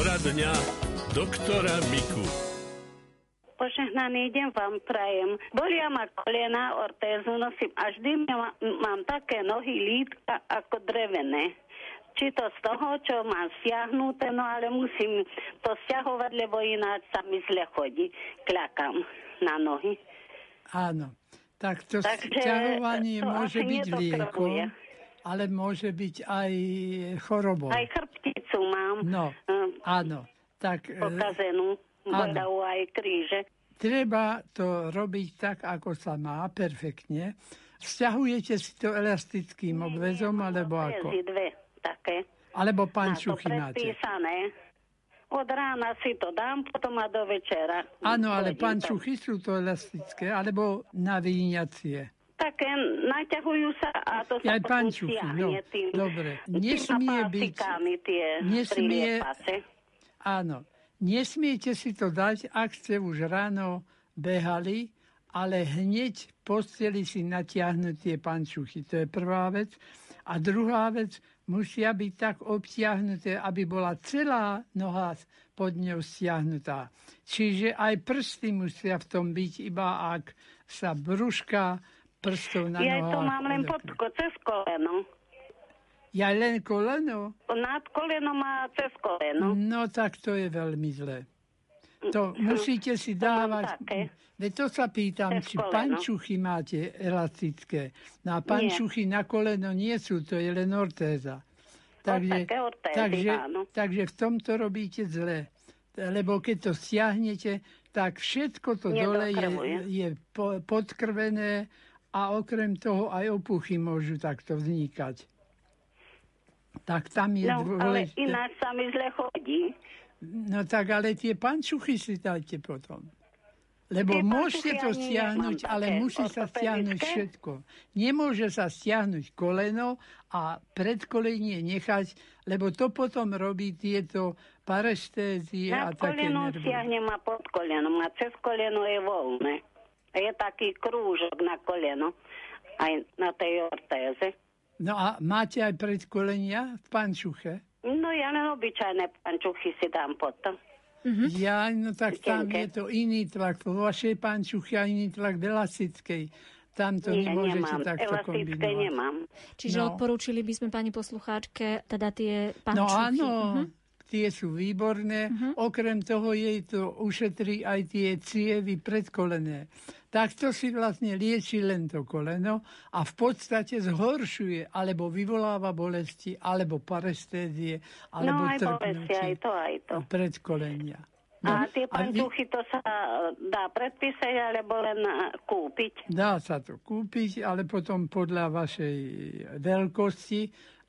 Poradňa doktora Miku. Požehnaný deň vám prajem. Bolia ma kolena, ortézu nosím a vždy mám, mám také nohy lítka ako drevené. Či to z toho, čo mám stiahnuté, no ale musím to stiahovať, lebo ináč sa mi zle chodí. Kľakám na nohy. Áno. Tak to Takže stiahovanie to môže byť liekom. Ale môže byť aj chorobou. Aj chrbticu mám No, hm, áno. Tak e, pokazenú. áno. Aj kríže. treba to robiť tak, ako sa má, perfektne. Vzťahujete si to elastickým obvezom, alebo ako? Dve také. Alebo pančuchy máte. predpísané. Od rána si to dám, potom a do večera. Áno, ale pančuchy sú to elastické, alebo navíňacie. Také naťahujú sa a to sa Aj pančuchy, no, tým. dobre. Nesmie byť- tie nesmie-. Áno. Nesmiete si to dať, ak ste už ráno behali, ale hneď posteli si natiahnuť tie pančuchy. To je prvá vec. A druhá vec, musia byť tak obtiahnuté, aby bola celá noha pod ňou stiahnutá. Čiže aj prsty musia v tom byť, iba ak sa brúška prstov na Ja nohách to mám len pod, cez koleno. Ja len koleno? Nad kolenom a cez koleno. No tak to je veľmi zlé. To musíte si dávať... Veď to sa pýtam, Cez či koleno. pančuchy máte elastické. No a pančuchy na koleno nie sú, to je len ortéza. Takže, ortézy, takže, áno. takže v tomto robíte zle. Lebo keď to stiahnete, tak všetko to dole je, je po, podkrvené a okrem toho aj opuchy môžu takto vznikať. Tak tam je No, ale dôležité. ináč sa mi zle chodí. No tak ale tie pančuchy si dajte potom. Lebo Tie môžete to stiahnuť, ale musí sa stiahnuť všetko. Nemôže sa stiahnuť koleno a predkolenie nechať, lebo to potom robí tieto parestézie a také kolenom nervy. stiahnem a pod kolenom a cez koleno je voľné. Je taký krúžok na koleno, aj na tej ortéze. No a máte aj predkolenia v pančuche? No ja len obyčajné pančuchy si dám potom. Ja, no tak tam Tenké. je to iný tlak. Vo vašej pančuchy a iný tlak v elastickej. Tam to Nie, nemôžete nemám. takto Elastické kombinovať. nemám. Čiže No. odporúčili by sme pani poslucháčke teda tie No pančuchy. áno, Mhm. Tie sú výborné. Okrem toho jej to ušetrí aj tie cievy predkolené. Takto si vlastne lieči len to koleno a v podstate zhoršuje alebo vyvoláva bolesti, alebo parestézie, alebo No aj bolesti, aj to, aj to. predkolenia. A tie No, a vy- pančuchy to sa dá predpísať alebo len eh, kúpiť. Dá sa to kúpiť, ale potom podľa vašej veľkosti,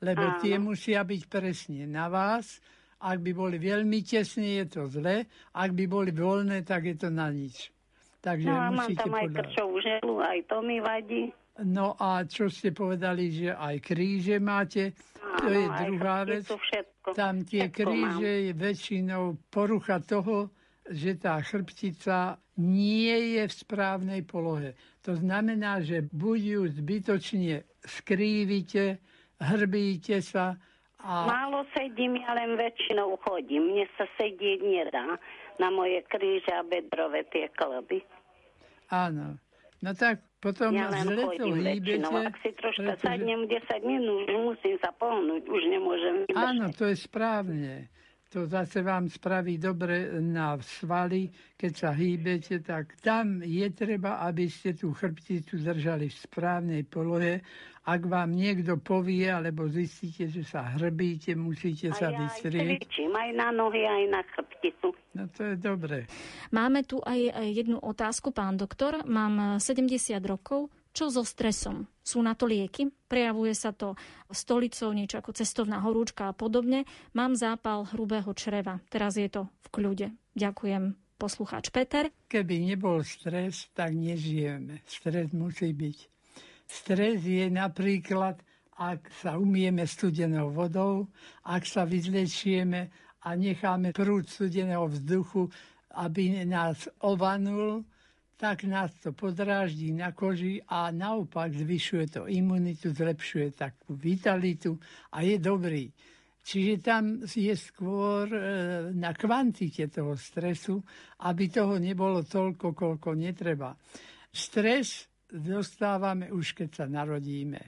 lebo Áno. tie musia byť presne na vás. Ak by boli veľmi tesné, je to zle. Ak by boli voľné, tak je to na nič. Takže No a mám tam aj podľa... krčovú želu, aj to mi vadí. No a čo ste povedali, že aj kríže máte, to je druhá vec. Všetko. Tam tie Všetko kríže mám. je väčšinou porucha toho, že tá chrbtica nie je v správnej polohe. To znamená, že buď ju zbytočne skrývite, hrbíte sa a Málo sedím, ja len väčšinou chodím. Mne sa sedieť nedá na moje kríže a bedrové tie kloby. áno. No tak potom Ja len zle to hýbete. Ak si troška pretože- sadnem 10 minút, už musím sa pohnúť, už nemôžem vydržať. Áno, to je správne. To zase vám spraví dobre na svaly, keď sa hýbete, tak tam je treba, aby ste tú chrbticu držali v správnej polohe. Ak vám niekto povie, alebo zistíte, že sa hrbíte, musíte a sa ja aj vystrieť. cvičím, aj na nohy, aj na chrbticu. No to je dobre. Máme tu aj aj jednu otázku, pán doktor. Mám 70 rokov. Čo so stresom? Sú na to lieky? Prejavuje sa to stolicou, niečo ako cestovná horúčka a podobne. Mám zápal hrubého čreva. Teraz je to v kľude. Ďakujem, poslucháč Peter. Keby nebol stres, tak nežijeme. Stres musí byť. Stres je napríklad, ak sa umieme studenou vodou, ak sa vyzlečieme a necháme prúd studeného vzduchu, aby nás ovanul, tak nás to podráždí na koži a naopak zvyšuje to imunitu, zlepšuje takú vitalitu a je dobrý. Čiže tam je skôr e, na kvantite toho stresu, aby toho nebolo toľko, koľko netreba. Stres dostávame už, keď sa narodíme.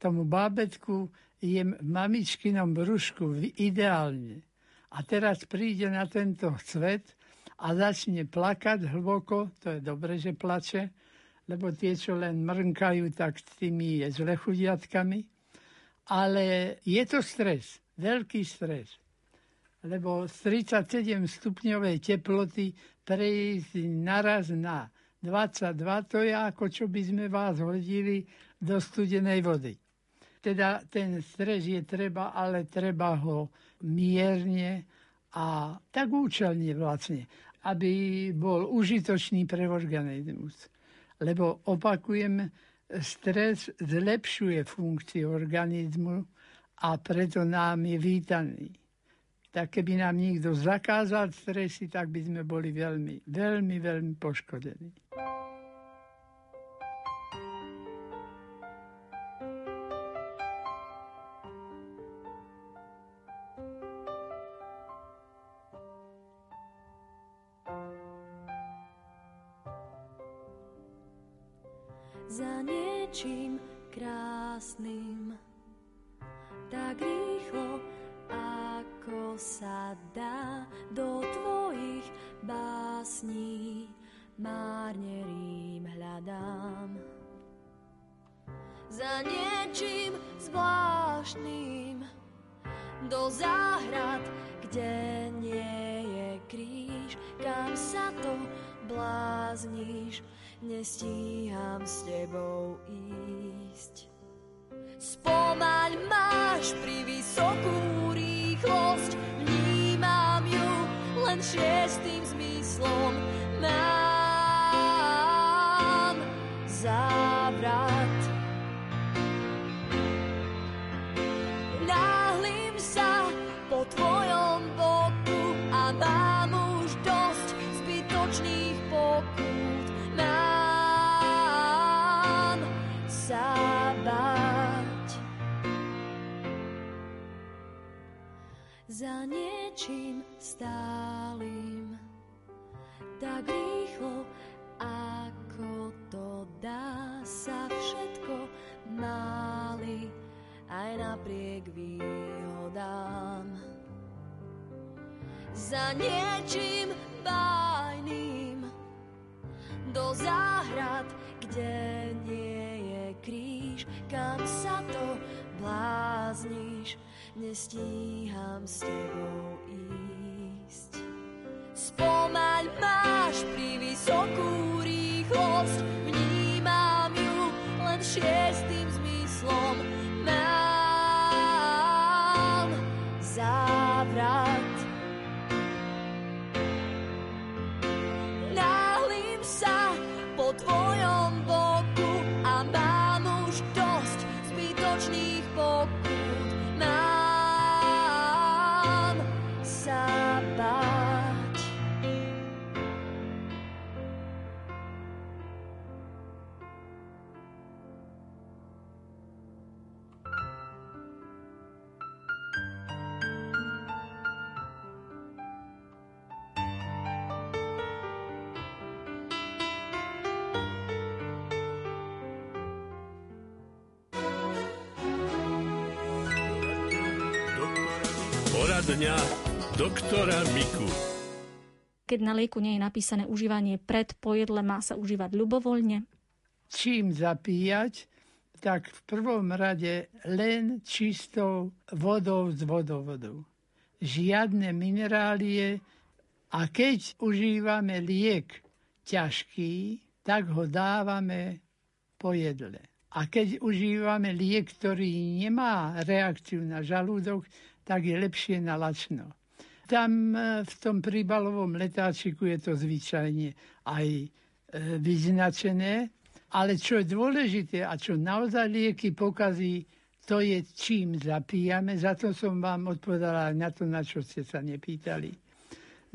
Tomu bábetku je v mamičkinom brúšku ideálne. A teraz príde na tento svet a začne plakať hlboko, to je dobre, že plače, lebo tie, čo len mrnkajú, tak s tými je zle chudiatkami. Ale je to stres veľký stres. Lebo z 37 stupňovej teploty prejsť naraz na 22, to je ako čo by sme vás hodili do studenej vody. Teda ten stres je treba, ale treba ho mierne a tak účelne vlastne, aby bol užitočný pre organizmus. Lebo opakujem, stres zlepšuje funkciu organizmu, a preto nám je vítaný. Tak keby nám niekto zakázal stresy, tak by sme boli veľmi, veľmi, veľmi poškodení. Za niečím krásnym tak rýchlo, ako sa dá do tvojich básní. Márne rým hľadám. Za niečím zvláštnym do záhrad, kde nie je kríž, kam sa to blázniš, nestíham s tebou ísť. Spomaň máš pri vysokú rýchlosť, vnímam ju len šiestým zmyslom. Mám niečím stálym. Tak rýchlo, ako to dá sa všetko máli, aj napriek výhodám. Za niečím bajným do záhrad, kde nie je kríž, kam sa to blázniš nestíham s tebou Poradňa doktora Miku. Keď na lieku nie je napísané užívanie pred pojedle, má sa užívať ľubovoľne? Čím zapíjať, tak v prvom rade len čistou vodou z vodovodu. Žiadne minerálie a keď užívame liek ťažký, tak ho dávame po jedle. A keď užívame liek, ktorý nemá reakciu na žalúdok, tak je lepšie na lačno. Tam e, v tom príbalovom letáčiku je to zvyčajne aj e, vyznačené, ale čo je dôležité a čo naozaj lieky pokazí, to je čím zapíjame. Za to som vám odpovedala aj na to, na čo ste sa nepýtali.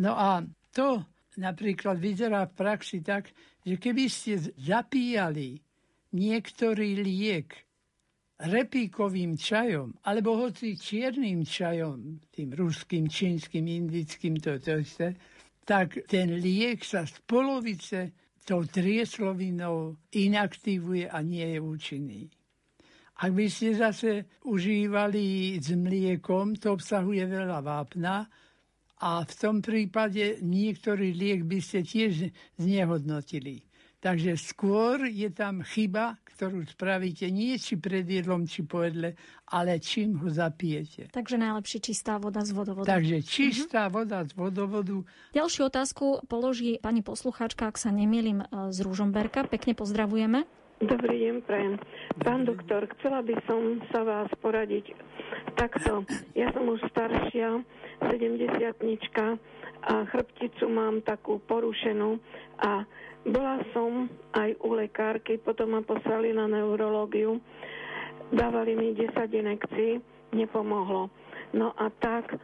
No a to napríklad vyzerá v praxi tak, že keby ste zapíjali niektorý liek repíkovým čajom, alebo hoci čiernym čajom, tým ruským, čínskym, indickým, to, to isté, tak ten liek sa z polovice tou trieslovinou inaktivuje a nie je účinný. Ak by ste zase užívali s mliekom, to obsahuje veľa vápna a v tom prípade niektorý liek by ste tiež znehodnotili. Takže skôr je tam chyba, ktorú spravíte nie či pred jedlom, či po jedle, ale čím ho zapijete. Takže najlepšie čistá voda z vodovodu. Takže čistá uh-huh. voda z vodovodu. Ďalšiu otázku položí pani poslucháčka, ak sa nemýlim, e, z Rúžomberka. Pekne pozdravujeme. Dobrý deň, prajem. Pán doktor, chcela by som sa vás poradiť takto. Ja som už staršia, 70 a chrbticu mám takú porušenú a bola som aj u lekárky, potom ma poslali na neurológiu. Dávali mi 10 inekcií, nepomohlo. No a tak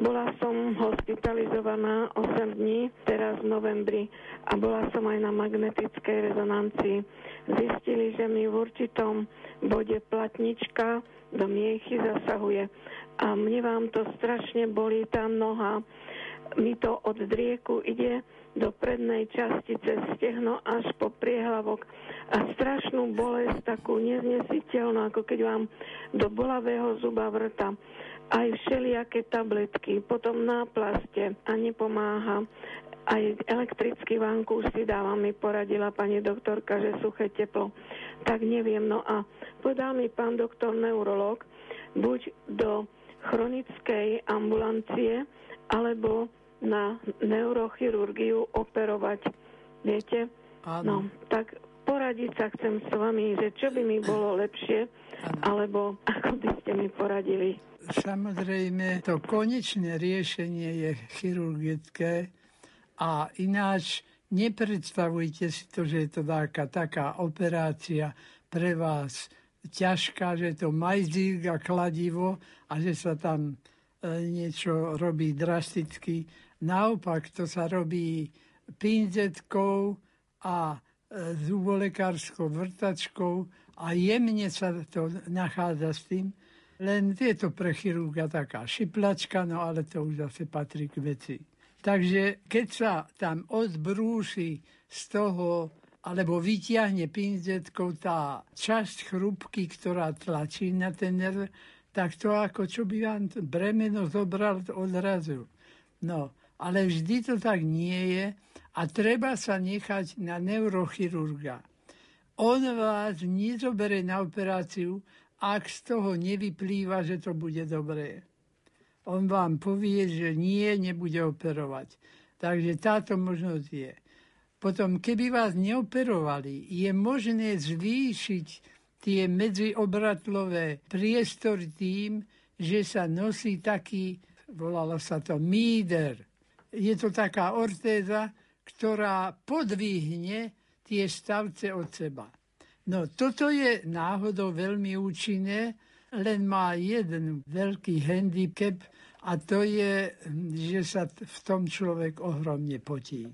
bola som hospitalizovaná 8 dní, teraz v novembri, a bola som aj na magnetickej rezonancii. Zistili, že mi v určitom bode platnička do miechy zasahuje. A mne vám to strašne bolí tá noha. Mi to od drieku ide do prednej časti cez stehno až po priehlavok a strašnú bolesť, takú neznesiteľnú, ako keď vám do bolavého zuba vrta aj všelijaké tabletky, potom náplaste a nepomáha. Aj elektrický vankúš si dávam, mi poradila pani doktorka, že suché teplo. Tak neviem. No a povedal mi pán doktor neurolog, buď do chronickej ambulancie, alebo na neurochirurgiu operovať. Viete? Áno. No, tak poradiť sa chcem s vami, že čo by mi bolo lepšie, ano. alebo ako by ste mi poradili. Samozrejme, to konečné riešenie je chirurgické a ináč nepredstavujte si to, že je to taká, taká operácia pre vás ťažká, že je to majzík a kladivo a že sa tam e, niečo robí drasticky. Naopak, to sa robí pinzetkou a e, zubolekárskou vrtačkou a jemne sa to nachádza s tým, len je to pre chirurga taká šiplačka, no ale to už zase patrí k veci. Takže keď sa tam odbrúši z toho, alebo vyťahne pinzetkou tá časť chrúbky, ktorá tlačí na ten nerv, tak to ako čo by vám bremeno zobral odrazu. No, ale vždy to tak nie je a treba sa nechať na neurochirurga. On vás nezobere na operáciu, ak z toho nevyplýva, že to bude dobré. On vám povie, že nie, nebude operovať. Takže táto možnosť je. Potom, keby vás neoperovali, je možné zvýšiť tie medziobratlové priestory tým, že sa nosí taký, volalo sa to míder, je to taká ortéza, ktorá podvihne tie stavce od seba. No toto je náhodou veľmi účinné, len má jeden veľký handicap a to je, že sa v tom človek ohromne potí.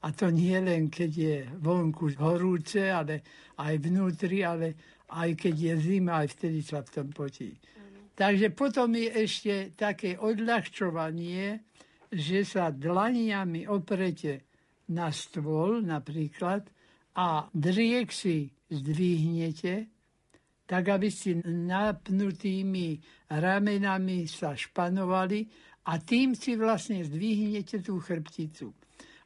A to nie len, keď je vonku horúce, ale aj vnútri, ale aj keď je zima, aj vtedy sa v tom potí. Takže potom je ešte také odľahčovanie, že sa dlaniami oprete na stôl napríklad a driek si zdvihnete, tak aby ste napnutými ramenami sa španovali a tým si vlastne zdvihnete tú chrbticu.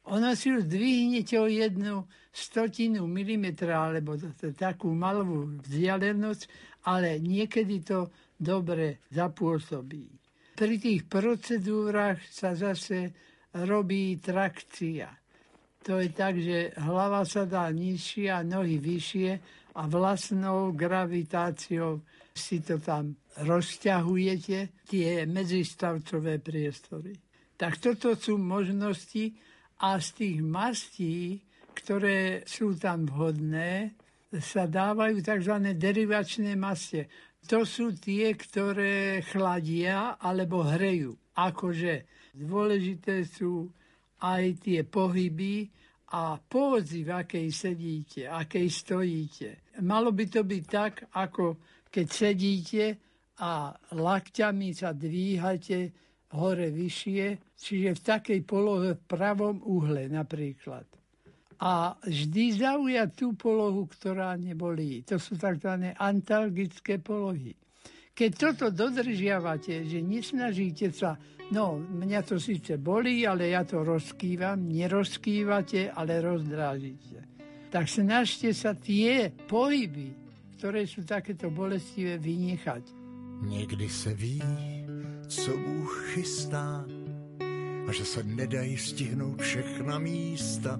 Ono si ju zdvihnete o jednu stotinu milimetra alebo takú malú vzdialenosť, ale niekedy to dobre zapôsobí. Pri tých procedúrach sa zase robí trakcia. To je tak, že hlava sa dá nižšie a nohy vyššie a vlastnou gravitáciou si to tam rozťahujete, tie medzistavcové priestory. Tak toto sú možnosti a z tých mastí, ktoré sú tam vhodné, sa dávajú tzv. derivačné maste. To sú tie, ktoré chladia alebo hrejú. Akože dôležité sú aj tie pohyby a pózy, v akej sedíte, akej stojíte. Malo by to byť tak, ako keď sedíte a lakťami sa dvíhate hore vyššie, čiže v takej polohe v pravom uhle napríklad. A vždy zaujať tú polohu, ktorá nebolí. To sú tzv. antalgické polohy. Keď toto dodržiavate, že nesnažíte sa, no mňa to síce bolí, ale ja to rozkývam, nerozkývate, ale rozdrážite. Tak snažte sa tie pohyby, ktoré sú takéto bolestivé, vynechať. Někdy se ví, co Bůh chystá a že se nedají stihnout všechna místa,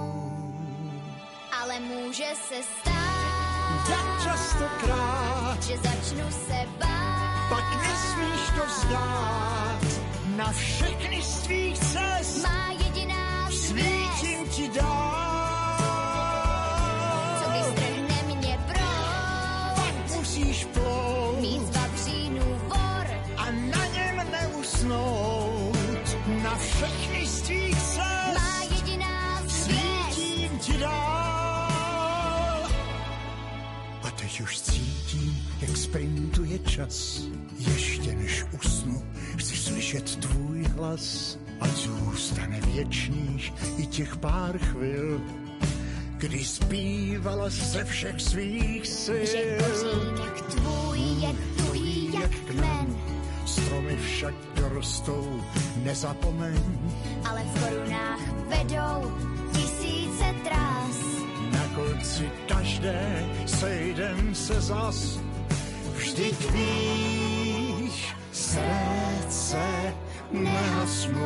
Může se stát, Tak častokrát, že začnu se bát. pak nesmíš to vzdát. Na všechny z tvých cest Má jediná svítím ti dál. co vystrhne mě proud. Pak musíš plout Mít z vavřínů vor, a na něm neusnout. Na všechny z tvých cest má teď už cítím, jak sprintuje čas. Ještě než usnu, chci slyšet tvůj hlas. A zůstane věčných i těch pár chvil, kdy zpívala ze všech svých sil. Že kořínek tvůj je tuhý jak kmen, Stromy však dorostou, nezapomeň. ale v korunách vedou tisíce trás. Konci každé sejdem se zas. Vždyť víš, srdce nehasnou.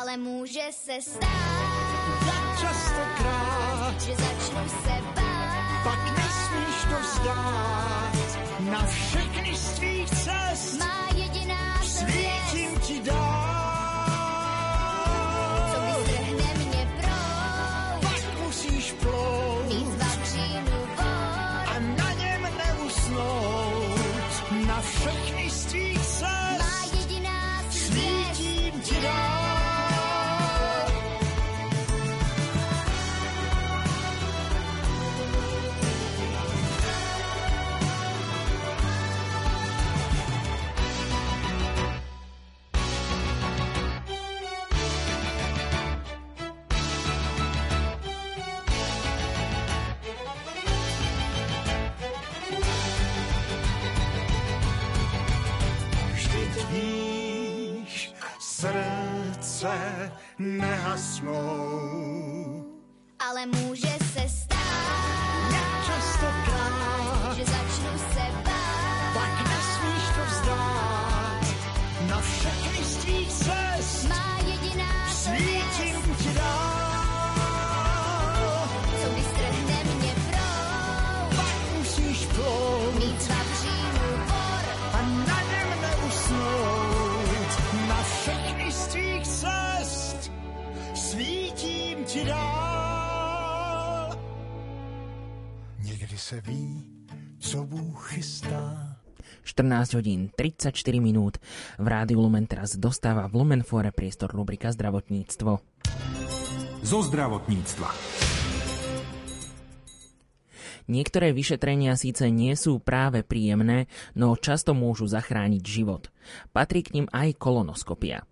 Ale může se stát, Tak častokrát, že začnu se bát. pak nesmíš to vzdát. Na všechny z tvých cest Má jediná svět, svítím ti co nehasnou. Ale může se ví, co Bůh chystá. 14 hodín 34 minút. V Rádiu Lumen teraz dostáva v Lumenfore priestor rubrika Zdravotníctvo. zo zdravotníctva. Niektoré vyšetrenia síce nie sú práve príjemné, no často môžu zachrániť život. Patrí k nim aj kolonoskopia.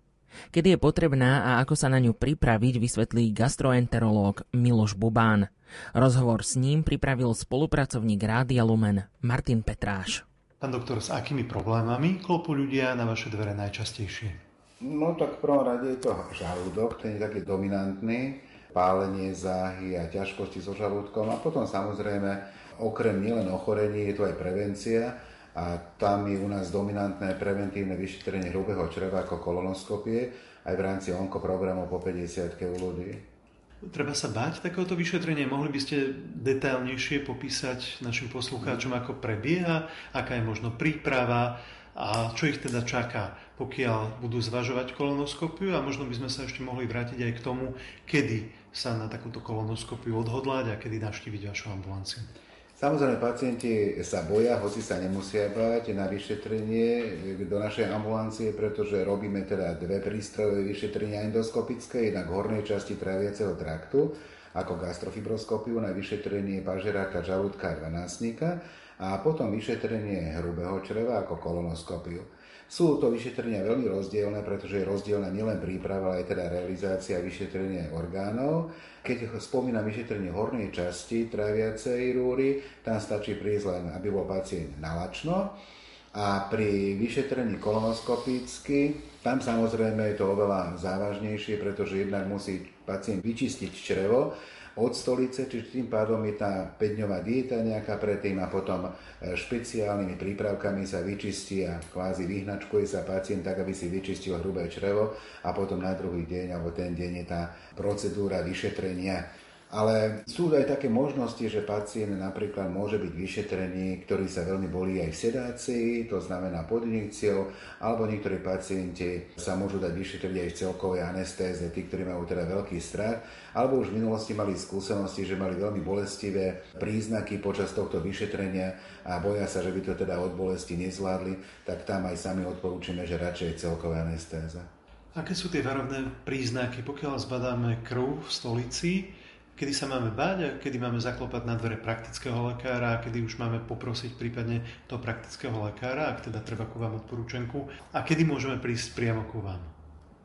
Kedy je potrebná a ako sa na ňu pripraviť, vysvetlí gastroenterológ Miloš Bubán. Rozhovor s ním pripravil spolupracovník Rádia Lumen Martin Petráš. Pán doktor, s akými problémami klopú ľudia na vaše dvere najčastejšie? No tak v prvom rade je to žalúdok, ten je taký dominantný, pálenie záhy a ťažkosti so žalúdkom a potom samozrejme okrem nielen ochorení je tu aj prevencia a tam je u nás dominantné preventívne vyšetrenie hrubého čreva ako kolonoskopie aj v rámci onkoprogramov po 50 u ľudí. Treba sa báť takéhoto vyšetrenia? Mohli by ste detailnejšie popísať našim poslucháčom, ako prebieha, aká je možno príprava a čo ich teda čaká, pokiaľ budú zvažovať kolonoskopiu a možno by sme sa ešte mohli vrátiť aj k tomu, kedy sa na takúto kolonoskopiu odhodlať a kedy navštíviť vašu ambulanciu. Samozrejme, pacienti sa boja, hoci sa nemusia báť na vyšetrenie do našej ambulancie, pretože robíme teda dve prístrojové vyšetrenia endoskopické, jednak v hornej časti traviaceho traktu, ako gastrofibroskopiu na vyšetrenie pažeráka, žalúdka a dvanásnika a potom vyšetrenie hrubého čreva ako kolonoskopiu. Sú to vyšetrenia veľmi rozdielne, pretože je rozdielna nielen príprava, ale aj teda realizácia vyšetrenia orgánov. Keď spomínam vyšetrenie hornej časti tráviacej rúry, tam stačí prísť len, aby bol pacient nalačno. A pri vyšetrení kolonoskopicky, tam samozrejme je to oveľa závažnejšie, pretože jednak musí pacient vyčistiť črevo, od stolice, čiže tým pádom je tá 5-dňová dieta nejaká predtým a potom e, špeciálnymi prípravkami sa vyčistí a kvázi vyhnačkuje sa pacient tak, aby si vyčistil hrubé črevo a potom na druhý deň alebo ten deň je tá procedúra vyšetrenia ale sú aj také možnosti, že pacient napríklad môže byť vyšetrený, ktorý sa veľmi bolí aj v sedácii, to znamená pod injekciou, alebo niektorí pacienti sa môžu dať vyšetriť aj v celkovej anestéze, tí, ktorí majú teda veľký strach, alebo už v minulosti mali skúsenosti, že mali veľmi bolestivé príznaky počas tohto vyšetrenia a boja sa, že by to teda od bolesti nezvládli, tak tam aj sami odporúčime, že radšej celková anestéza. Aké sú tie varovné príznaky, pokiaľ zbadáme krv v stolici, kedy sa máme báť a kedy máme zaklopať na dvere praktického lekára a kedy už máme poprosiť prípadne toho praktického lekára, ak teda treba ku vám odporúčenku a kedy môžeme prísť priamo ku vám.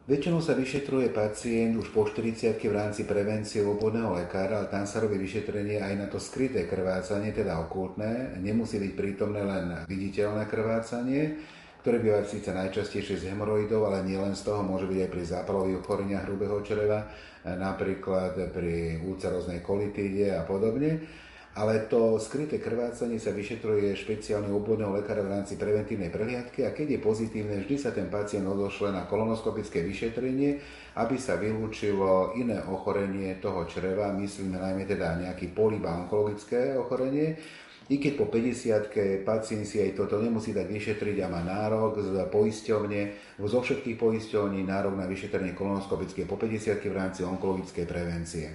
Väčšinou sa vyšetruje pacient už po 40 v rámci prevencie obvodného lekára, ale tam sa robí vyšetrenie aj na to skryté krvácanie, teda okultné. Nemusí byť prítomné len viditeľné krvácanie, ktoré býva síce najčastejšie z hemoroidov, ale nielen z toho, môže byť aj pri zápalových ochoreniach hrubého čreva napríklad pri úceroznej kolitíde a podobne. Ale to skryté krvácanie sa vyšetruje špeciálne obvodného lekára v rámci preventívnej prehliadky a keď je pozitívne, vždy sa ten pacient odošle na kolonoskopické vyšetrenie, aby sa vylúčilo iné ochorenie toho čreva, myslíme najmä teda nejaký poliba onkologické ochorenie, i keď po 50 pacient si aj toto nemusí dať vyšetriť a má nárok z poisťovne, zo všetkých poisťovní nárok na vyšetrenie kolonoskopické po 50 v rámci onkologickej prevencie.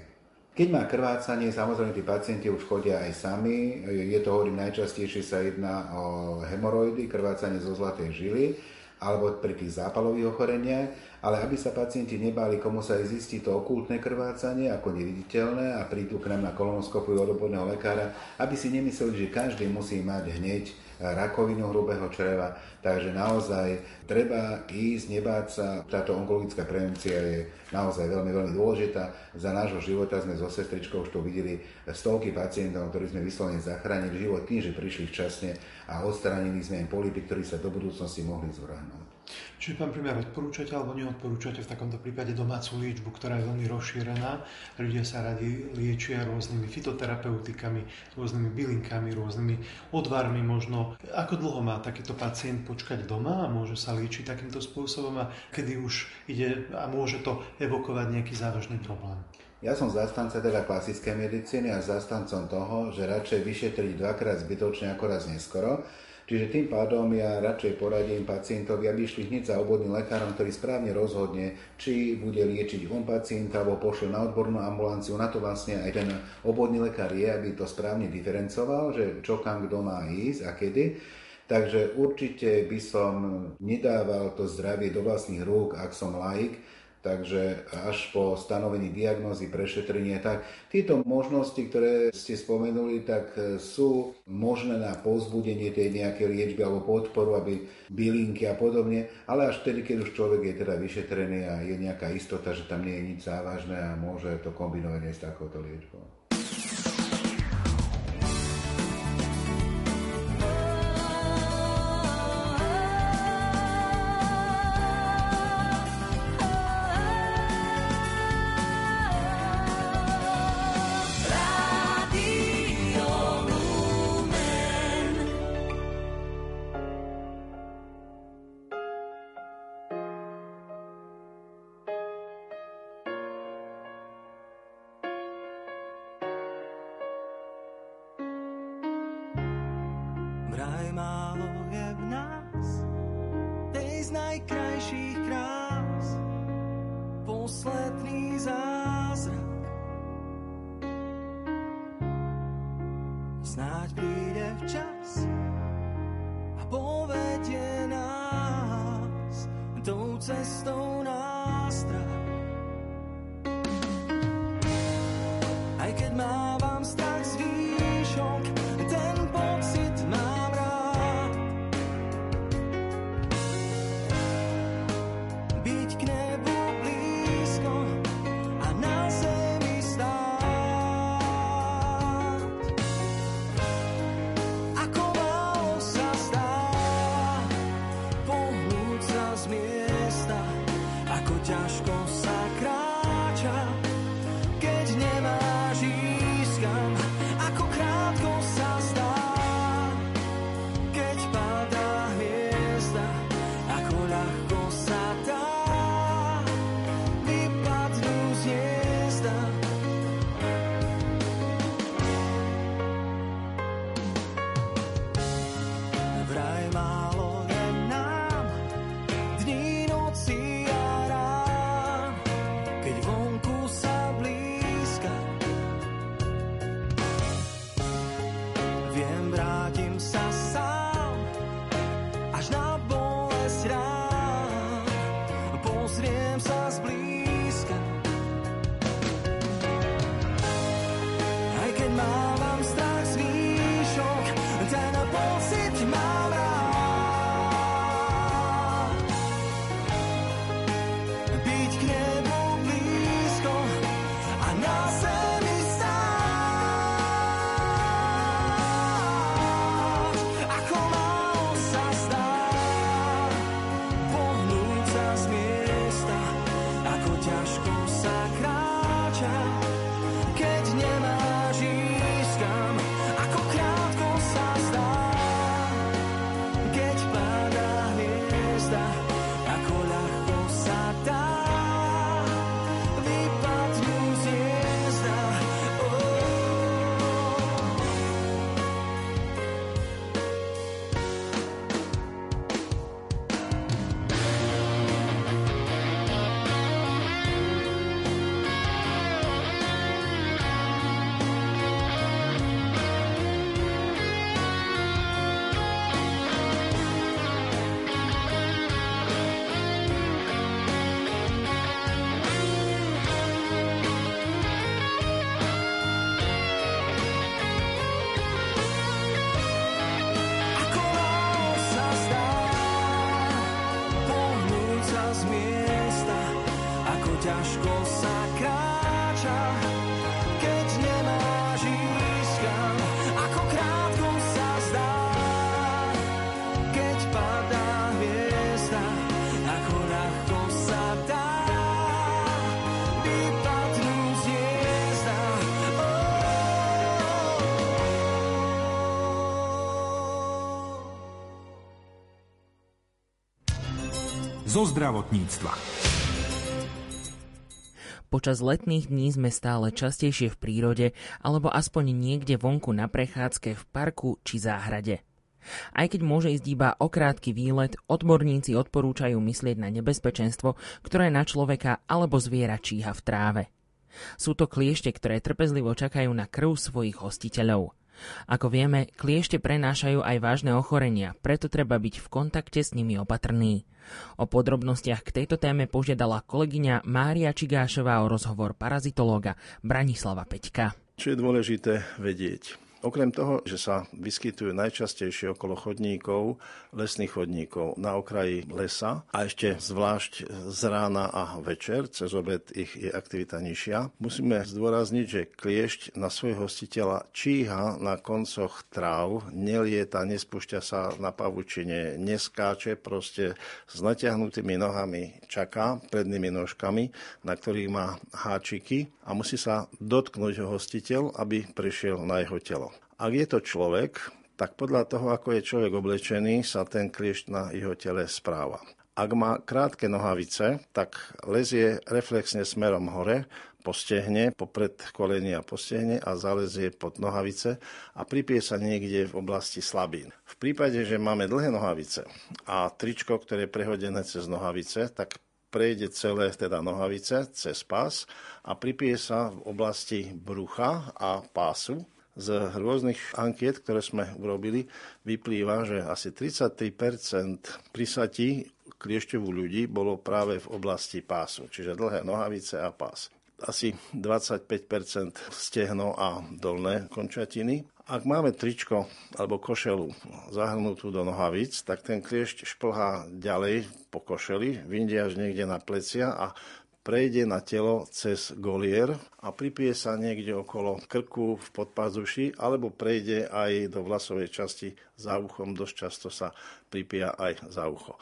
Keď má krvácanie, samozrejme tí pacienti už chodia aj sami. Je to, hovorím, najčastejšie sa jedná o hemoroidy, krvácanie zo zlatej žily, alebo pri tých zápalových ochoreniach ale aby sa pacienti nebáli, komu sa aj zistí to okultné krvácanie ako neviditeľné a prídu k nám na kolonoskopu od obvodného lekára, aby si nemysleli, že každý musí mať hneď rakovinu hrubého čreva. Takže naozaj treba ísť, nebáť sa. Táto onkologická prevencia je naozaj veľmi, veľmi dôležitá. Za nášho života sme so sestričkou už tu videli stovky pacientov, ktorí sme vyslovene zachránili život tým, že prišli včasne a odstránili sme im polipy, ktorí sa do budúcnosti mohli zvrhnúť. Čiže, pán premiér, odporúčate alebo neodporúčate v takomto prípade domácu liečbu, ktorá je veľmi rozšírená. Ľudia sa radi liečia rôznymi fitoterapeutikami, rôznymi bylinkami, rôznymi odvarmi možno. Ako dlho má takýto pacient počkať doma a môže sa liečiť takýmto spôsobom a kedy už ide a môže to evokovať nejaký závažný problém? Ja som zastanca teda klasickej medicíny a zastancom toho, že radšej vyšetriť dvakrát zbytočne ako raz neskoro, Čiže tým pádom ja radšej poradím pacientovi, aby išli hneď za obvodným lekárom, ktorý správne rozhodne, či bude liečiť on pacienta, alebo pošle na odbornú ambulanciu. Na to vlastne aj ten obvodný lekár je, aby to správne diferencoval, že čo kam kto má ísť a kedy. Takže určite by som nedával to zdravie do vlastných rúk, ak som laik, takže až po stanovení diagnózy, prešetrenie, tak tieto možnosti, ktoré ste spomenuli, tak e, sú možné na povzbudenie tej nejakej liečby alebo podporu, aby bylinky a podobne, ale až vtedy, keď už človek je teda vyšetrený a je nejaká istota, že tam nie je nič závažné a môže to kombinovať aj s takouto liečbou. Zo zdravotníctva. Počas letných dní sme stále častejšie v prírode alebo aspoň niekde vonku na prechádzke v parku či záhrade. Aj keď môže ísť iba o krátky výlet, odborníci odporúčajú myslieť na nebezpečenstvo, ktoré na človeka alebo zviera číha v tráve. Sú to kliešte, ktoré trpezlivo čakajú na krv svojich hostiteľov. Ako vieme, kliešte prenášajú aj vážne ochorenia, preto treba byť v kontakte s nimi opatrný. O podrobnostiach k tejto téme požiadala kolegyňa Mária Čigášová o rozhovor parazitológa Branislava Peťka. Čo je dôležité vedieť? Okrem toho, že sa vyskytujú najčastejšie okolo chodníkov, lesných chodníkov na okraji lesa a ešte zvlášť z rána a večer, cez obed ich je aktivita nižšia, musíme zdôrazniť, že kliešť na svojho hostiteľa číha na koncoch tráv, nelieta, nespúšťa sa na pavučine, neskáče, proste s natiahnutými nohami čaká prednými nožkami, na ktorých má háčiky a musí sa dotknúť ho hostiteľ, aby prišiel na jeho telo. Ak je to človek, tak podľa toho, ako je človek oblečený, sa ten kliešť na jeho tele správa. Ak má krátke nohavice, tak lezie reflexne smerom hore, postehne, popred kolenia postehne a zalezie pod nohavice a pripie sa niekde v oblasti slabín. V prípade, že máme dlhé nohavice a tričko, ktoré je prehodené cez nohavice, tak prejde celé teda nohavice cez pás a pripije sa v oblasti brucha a pásu. Z rôznych ankiet, ktoré sme urobili, vyplýva, že asi 33% prisatí kliešťovú ľudí bolo práve v oblasti pásu, čiže dlhé nohavice a pás asi 25% stehno a dolné končatiny. Ak máme tričko alebo košelu zahrnutú do nohavíc, tak ten kliešť šplhá ďalej po košeli, vyjde až niekde na plecia a prejde na telo cez golier a pripije sa niekde okolo krku v podpazuši alebo prejde aj do vlasovej časti za uchom. Dosť často sa pripíja aj za ucho.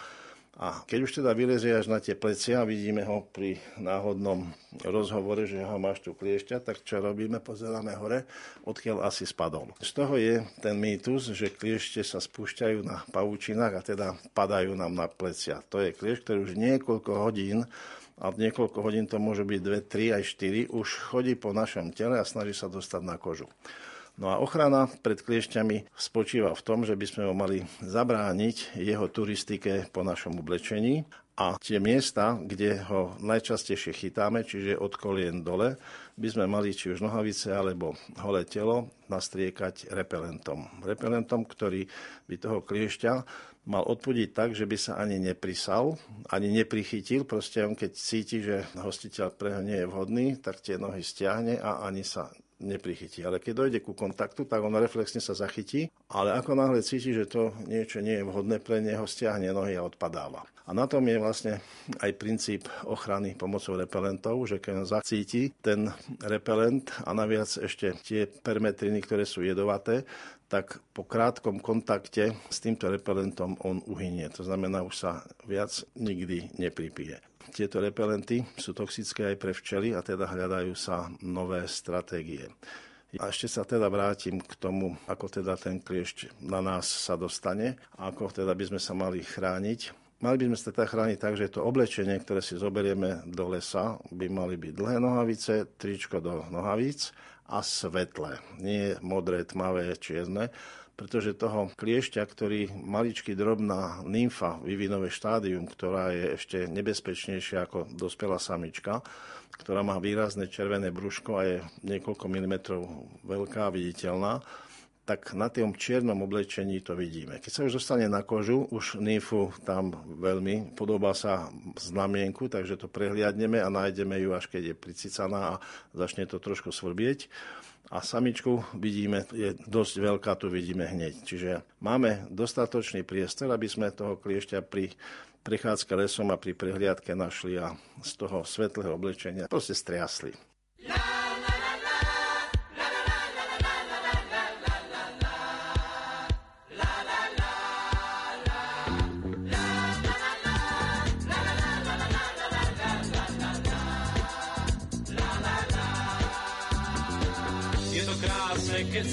A keď už teda vylezie až na tie plecia, vidíme ho pri náhodnom rozhovore, že ho máš tu kliešťa, tak čo robíme? Pozeráme hore, odkiaľ asi spadol. Z toho je ten mýtus, že kliešte sa spúšťajú na pavúčinách a teda padajú nám na plecia. To je kliešť, ktorý už niekoľko hodín a niekoľko hodín to môže byť 2, 3 aj 4, už chodí po našom tele a snaží sa dostať na kožu. No a ochrana pred kliešťami spočíva v tom, že by sme ho mali zabrániť jeho turistike po našom oblečení a tie miesta, kde ho najčastejšie chytáme, čiže od kolien dole, by sme mali či už nohavice alebo holé telo nastriekať repelentom. Repelentom, ktorý by toho kliešťa mal odpudiť tak, že by sa ani neprisal, ani neprichytil. Proste on keď cíti, že hostiteľ pre nie je vhodný, tak tie nohy stiahne a ani sa neprichytí. Ale keď dojde ku kontaktu, tak on reflexne sa zachytí, ale ako náhle cíti, že to niečo nie je vhodné pre neho, stiahne nohy a odpadáva. A na tom je vlastne aj princíp ochrany pomocou repelentov, že keď on zacíti ten repelent a naviac ešte tie permetriny, ktoré sú jedovaté, tak po krátkom kontakte s týmto repelentom on uhynie. To znamená, už sa viac nikdy nepripije. Tieto repelenty sú toxické aj pre včely a teda hľadajú sa nové stratégie. A ešte sa teda vrátim k tomu, ako teda ten kliešť na nás sa dostane a ako teda by sme sa mali chrániť. Mali by sme sa teda chrániť tak, že to oblečenie, ktoré si zoberieme do lesa, by mali byť dlhé nohavice, tričko do nohavíc a svetlé. Nie modré, tmavé, čierne, pretože toho kliešťa, ktorý maličký drobná nymfa, vyvinové štádium, ktorá je ešte nebezpečnejšia ako dospelá samička, ktorá má výrazné červené brúško a je niekoľko milimetrov veľká a viditeľná, tak na tom čiernom oblečení to vidíme. Keď sa už dostane na kožu, už nymfu tam veľmi podobá sa znamienku, takže to prehliadneme a nájdeme ju až keď je pricicaná a začne to trošku svrbieť a samičku vidíme, je dosť veľká, tu vidíme hneď. Čiže máme dostatočný priestor, aby sme toho kliešťa pri prechádzke lesom a pri prehliadke našli a z toho svetlého oblečenia proste striasli.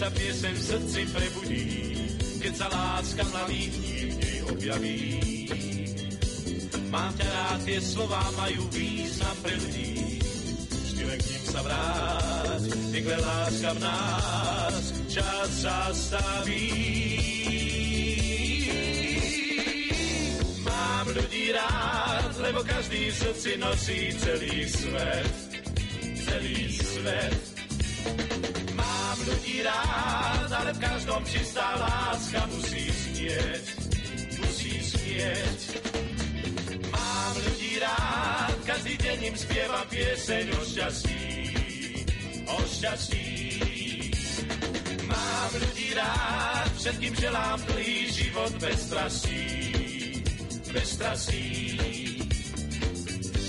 Sa piesem v srdci prebudí, keď sa láska mladých v nej objaví. Mám ťa rád, tie slová majú význam pre ľudí, vždy len k ním sa vráť, vykle láska v nás, čas zastaví. Mám ľudí rád, lebo každý v srdci nosí celý svet, celý svet ľudí rád, ale v každom čistá láska musí smieť, musí smieť. Mám ľudí rád, každý deň im spieva pieseň o šťastí, o šťastí. Mám ľudí rád, všetkým želám dlhý život bez strastí, bez strastí.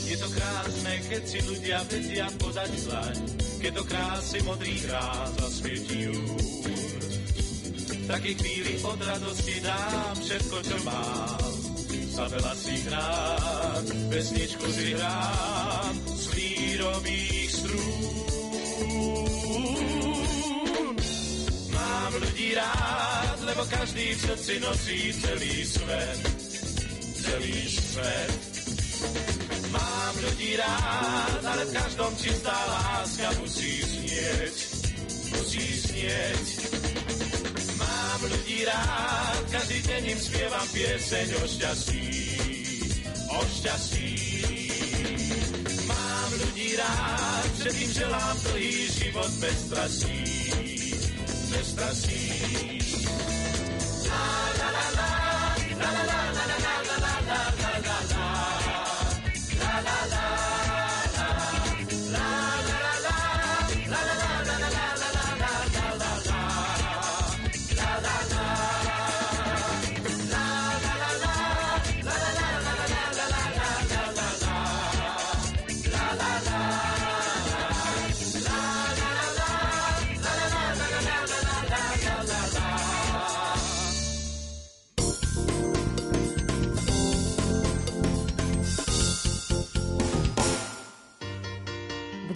Je to krásne, keď si ľudia vedia podať zlaň, keď do krásy modrých ráz zasvietí V takej chvíli od radosti dám všetko, čo mám. Za veľa si hrám, pesničku si hrám z lírových strún. Mám ľudí rád, lebo každý v srdci nosí celý svet, celý svet. Ľudí rád, ale v každom čistá láska musí znieť, musí znieť. Mám ľudí rád, každý deň im spievam pieseň o šťastí, o šťastí. Mám ľudí rád, všetkým želám dlhý život bez strasí, bez strasí. La, la, la, la, la, la, la, la, la, la.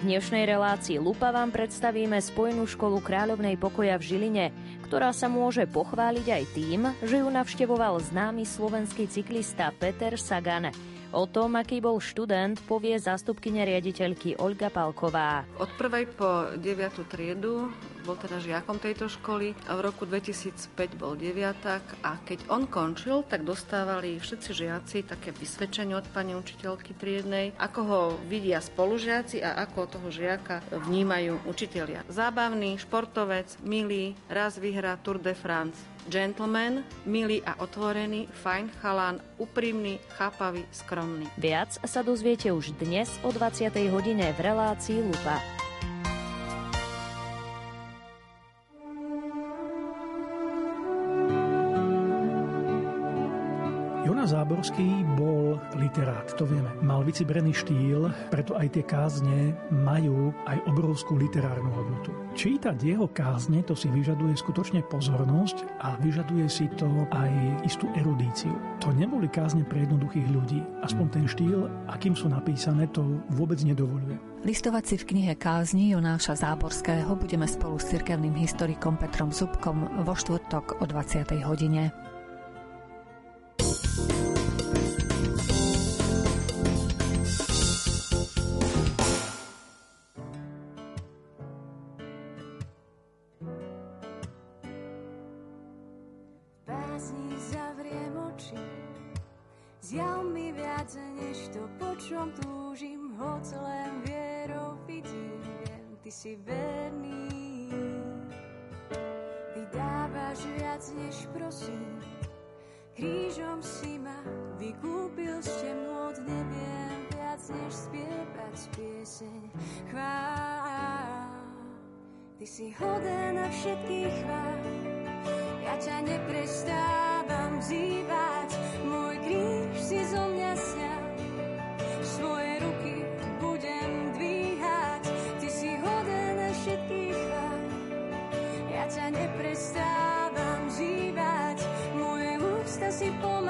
Dnešnej relácii Lupa vám predstavíme spojenú školu Kráľovnej pokoja v Žiline, ktorá sa môže pochváliť aj tým, že ju navštevoval známy slovenský cyklista Peter Sagan. O tom, aký bol študent, povie zástupkynia riaditeľky Olga Palková. Od prvej po 9. triedu bol teda žiakom tejto školy v roku 2005 bol deviatak a keď on končil, tak dostávali všetci žiaci také vysvedčenie od pani učiteľky triednej, ako ho vidia spolužiaci a ako toho žiaka vnímajú učitelia. Zábavný, športovec, milý, raz vyhrá Tour de France Gentleman, milý a otvorený, fajn chalán, úprimný, chápavý, skromný. Viac sa dozviete už dnes o 20. hodine v relácii Lupa. Záborský bol literát, to vieme. Mal vycibrený štýl, preto aj tie kázne majú aj obrovskú literárnu hodnotu. Čítať jeho kázne to si vyžaduje skutočne pozornosť a vyžaduje si to aj istú erudíciu. To neboli kázne pre jednoduchých ľudí. Aspoň ten štýl, akým sú napísané, to vôbec nedovoluje. Listovať si v knihe kázni Jonáša Záborského budeme spolu s cirkevným historikom Petrom Zubkom vo štvrtok o 20. hodine. si pour